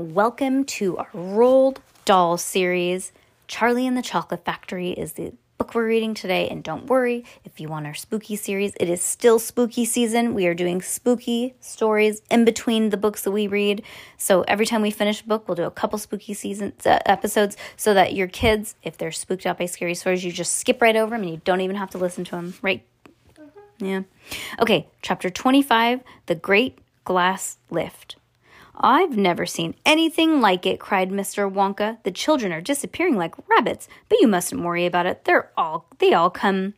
Welcome to our Roald Dahl series. Charlie and the Chocolate Factory is the book we're reading today. And don't worry, if you want our spooky series, it is still spooky season. We are doing spooky stories in between the books that we read. So every time we finish a book, we'll do a couple spooky seasons uh, episodes so that your kids, if they're spooked out by scary stories, you just skip right over them and you don't even have to listen to them, right? Mm-hmm. Yeah. Okay, chapter 25 The Great Glass Lift. I've never seen anything like it, cried Mr. Wonka. The children are disappearing like rabbits, but you mustn't worry about it. They're all they all come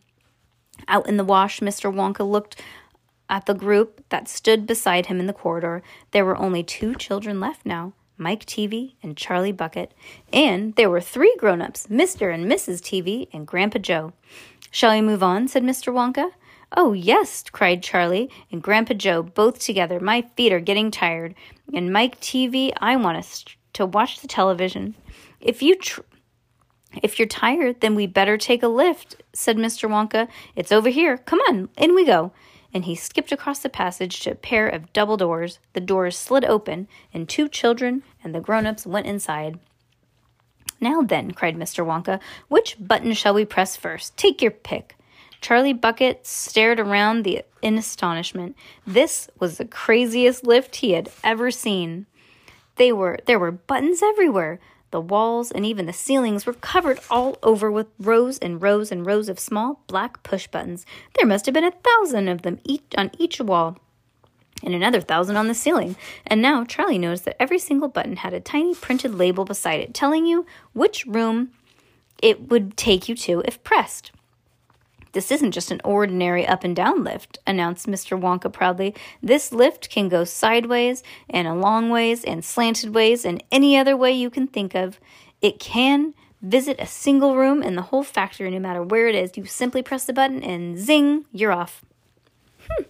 out in the wash. Mr. Wonka looked at the group that stood beside him in the corridor. There were only two children left now. Mike Teavee and Charlie Bucket, and there were three grown-ups, Mr. and Mrs. Teavee and Grandpa Joe. Shall we move on? said Mr. Wonka. Oh, yes, cried Charlie and Grandpa Joe both together. My feet are getting tired. And Mike Teavee, I want us to watch the television. If you tr- if you're tired, then we better take a lift, said Mr. Wonka. It's over here. Come on, in we go. And he skipped across the passage to a pair of double doors. The doors slid open, and two children and the grown ups went inside. Now then, cried Mr. Wonka, which button shall we press first? Take your pick. Charlie Bucket stared around the, in astonishment. This was the craziest lift he had ever seen. They were there were buttons everywhere. The walls and even the ceilings were covered all over with rows and rows and rows of small black push buttons. There must have been a thousand of them each on each wall and another thousand on the ceiling. And now Charlie noticed that every single button had a tiny printed label beside it telling you which room it would take you to if pressed. This isn't just an ordinary up and down lift, announced Mr. Wonka proudly. This lift can go sideways and a long ways and slanted ways and any other way you can think of. It can visit a single room in the whole factory no matter where it is. You simply press the button and zing, you're off. Hmm.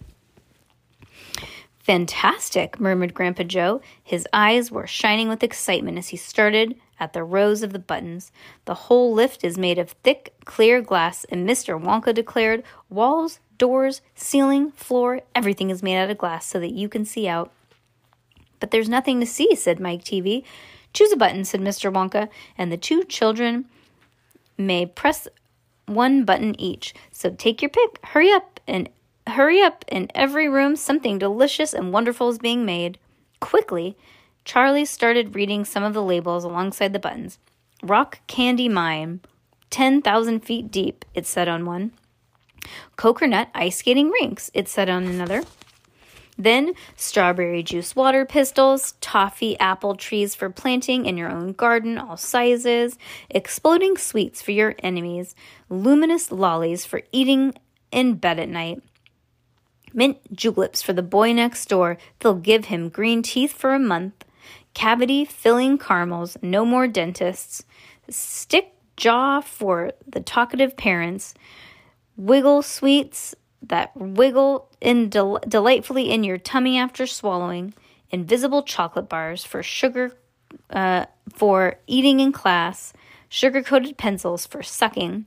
Fantastic, murmured Grandpa Joe. His eyes were shining with excitement as he started at the rows of the buttons. The whole lift is made of thick, clear glass, and Mr. Wonka declared walls, doors, ceiling, floor, everything is made out of glass so that you can see out. But there's nothing to see, said Mike Teavee. Choose a button, said Mr. Wonka, and the two children may press one button each. So take your pick. Hurry up and hurry up. In every room, something delicious and wonderful is being made. Quickly, Charlie started reading some of the labels alongside the buttons. Rock Candy Mine, 10,000 feet deep, it said on one. Coconut ice skating rinks, it said on another. Then, strawberry juice water pistols, toffee apple trees for planting in your own garden, all sizes, exploding sweets for your enemies, luminous lollies for eating in bed at night, mint juleps for the boy next door, they'll give him green teeth for a month, cavity filling caramels, no more dentists, stick jaw for the talkative parents, wiggle sweets that wiggle in del- delightfully in your tummy after swallowing, invisible chocolate bars for sugar uh, for eating in class, sugar coated pencils for sucking,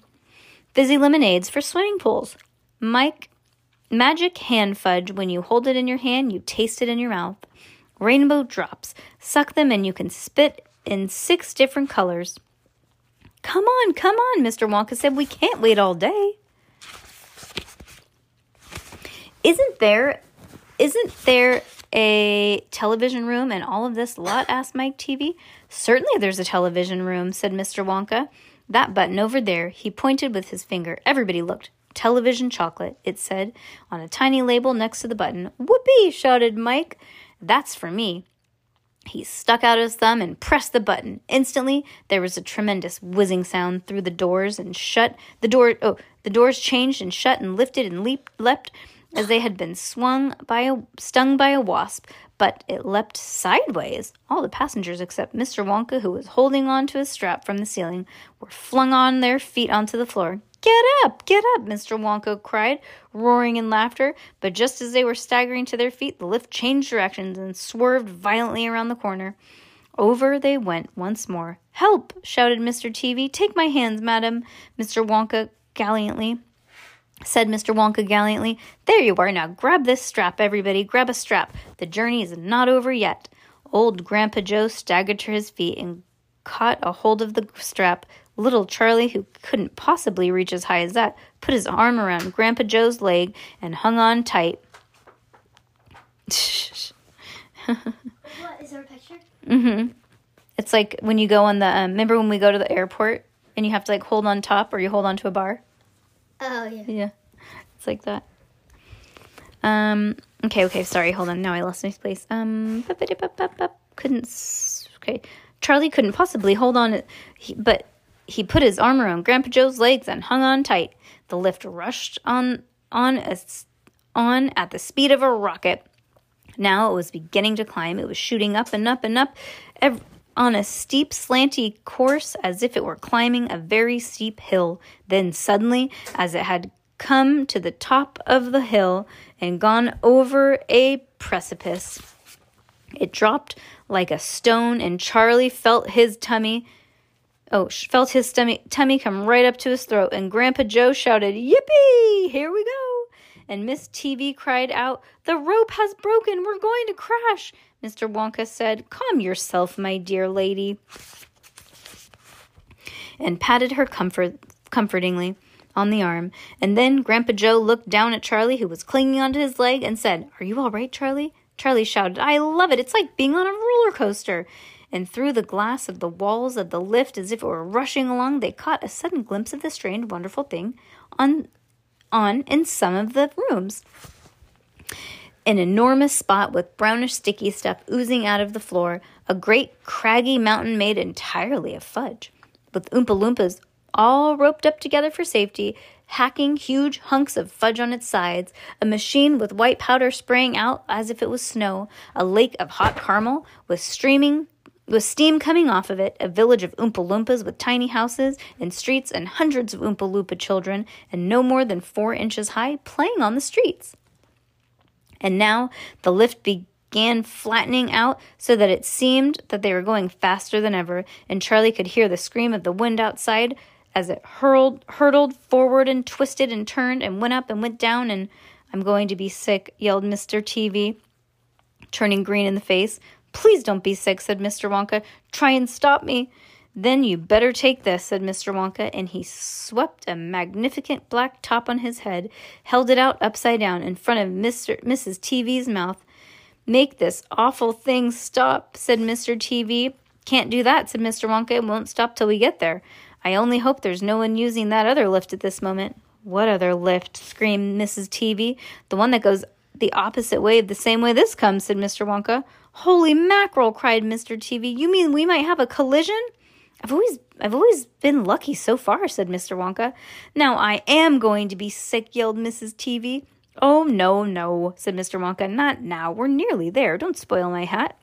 fizzy lemonades for swimming pools. Mike, magic hand fudge when you hold it in your hand, you taste it in your mouth rainbow drops. Suck them and you can spit in six different colors. Come on, come on, Mr. Wonka said. We can't wait all day. Isn't there isn't there a television room in all of this lot? asked Mike Teavee. Certainly there's a television room, said Mr. Wonka. That button over there, he pointed with his finger. Everybody looked. Television chocolate, it said on a tiny label next to the button. Whoopee! shouted Mike. That's for me. He stuck out his thumb and pressed the button. Instantly, there was a tremendous whizzing sound through the doors and shut. The door, oh, the doors changed and shut and lifted and leaped, leapt as they had been swung by a stung by a wasp, but it leapt sideways. All the passengers except Mr. Wonka, who was holding on to a strap from the ceiling, were flung on their feet onto the floor. Get up, get up, Mr. Wonka cried, roaring in laughter. But just as they were staggering to their feet, the lift changed directions and swerved violently around the corner. Over they went once more. Help! shouted Mr. Teavee. Take my hands, madam, Mr. Wonka gallantly said Mr. Wonka gallantly. There you are. Now grab this strap, everybody. Grab a strap. The journey is not over yet. Old Grandpa Joe staggered to his feet and caught a hold of the strap. Little Charlie, who couldn't possibly reach as high as that, put his arm around Grandpa Joe's leg and hung on tight. What is there a picture? Mm-hmm. It's like when you go on the. Um, remember when we go to the airport and you have to like hold on top or you hold on to a bar? Oh yeah. Yeah, it's like that. Um. Okay. Okay. Sorry. Hold on. Now I lost my place. Um. Couldn't. Okay. Charlie couldn't possibly hold on, he, but he put his arm around Grandpa Joe's legs and hung on tight. The lift rushed on on a, s- on at the speed of a rocket. Now it was beginning to climb. It was shooting up and up and up ev- on a steep, slanty course as if it were climbing a very steep hill. Then suddenly, as it had come to the top of the hill and gone over a precipice, it dropped like a stone, and Charlie felt his tummy. Oh, felt his tummy, tummy come right up to his throat, and Grandpa Joe shouted, Yippee! Here we go! And Miss Teavee cried out, The rope has broken! We're going to crash! Mr. Wonka said, Calm yourself, my dear lady, and patted her comfort, comfortingly on the arm. And then Grandpa Joe looked down at Charlie, who was clinging onto his leg, and said, Are you all right, Charlie? Charlie shouted, I love it. It's like being on a roller coaster. And through the glass of the walls of the lift, as if it were rushing along, they caught a sudden glimpse of the strange, wonderful thing on, on in some of the rooms. An enormous spot with brownish sticky stuff oozing out of the floor, a great craggy mountain made entirely of fudge, with Oompa Loompas all roped up together for safety, hacking huge hunks of fudge on its sides, a machine with white powder spraying out as if it was snow, a lake of hot caramel with streaming with steam coming off of it, a village of Oompa Loompas with tiny houses and streets and hundreds of Oompa Loompa children, and no more than four inches high, playing on the streets. And now the lift began flattening out so that it seemed that they were going faster than ever, and Charlie could hear the scream of the wind outside as it hurled, hurtled forward and twisted and turned and went up and went down. And I'm going to be sick, yelled Mr. Teavee, turning green in the face. Please don't be sick, said Mr. Wonka. Try and stop me. Then you better take this, said Mr. Wonka, and he swept a magnificent black top on his head, held it out upside down in front of Mr. Mrs. Teavee's mouth. Make this awful thing stop, said Mr. Teavee. Can't do that, said Mr. Wonka. It won't stop till we get there. I only hope there's no one using that other lift at this moment. What other lift? screamed Mrs. Teavee. The one that goes the opposite way, the same way this comes, said Mr. Wonka. Holy mackerel, cried Mr. Teavee. You mean we might have a collision? I've always I've always been lucky so far, said Mr. Wonka. Now I am going to be sick, yelled Mrs. Teavee. Oh no, no, said Mr. Wonka. Not now. We're nearly there. Don't spoil my hat.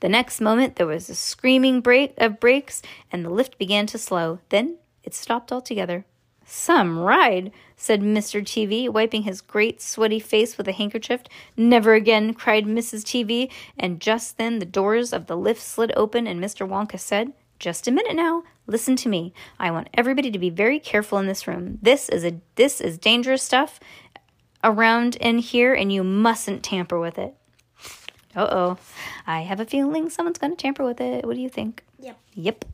The next moment there was a screaming break of brakes and the lift began to slow. Then it stopped altogether. Some ride, said Mr. Teavee, wiping his great sweaty face with a handkerchief. Never again, cried Mrs. Teavee, and just then the doors of the lift slid open and Mr. Wonka said, Just a minute now. Listen to me. I want everybody to be very careful in this room. This is a this is dangerous stuff around in here and you mustn't tamper with it. Uh oh. I have a feeling someone's gonna tamper with it. What do you think? Yep. Yep.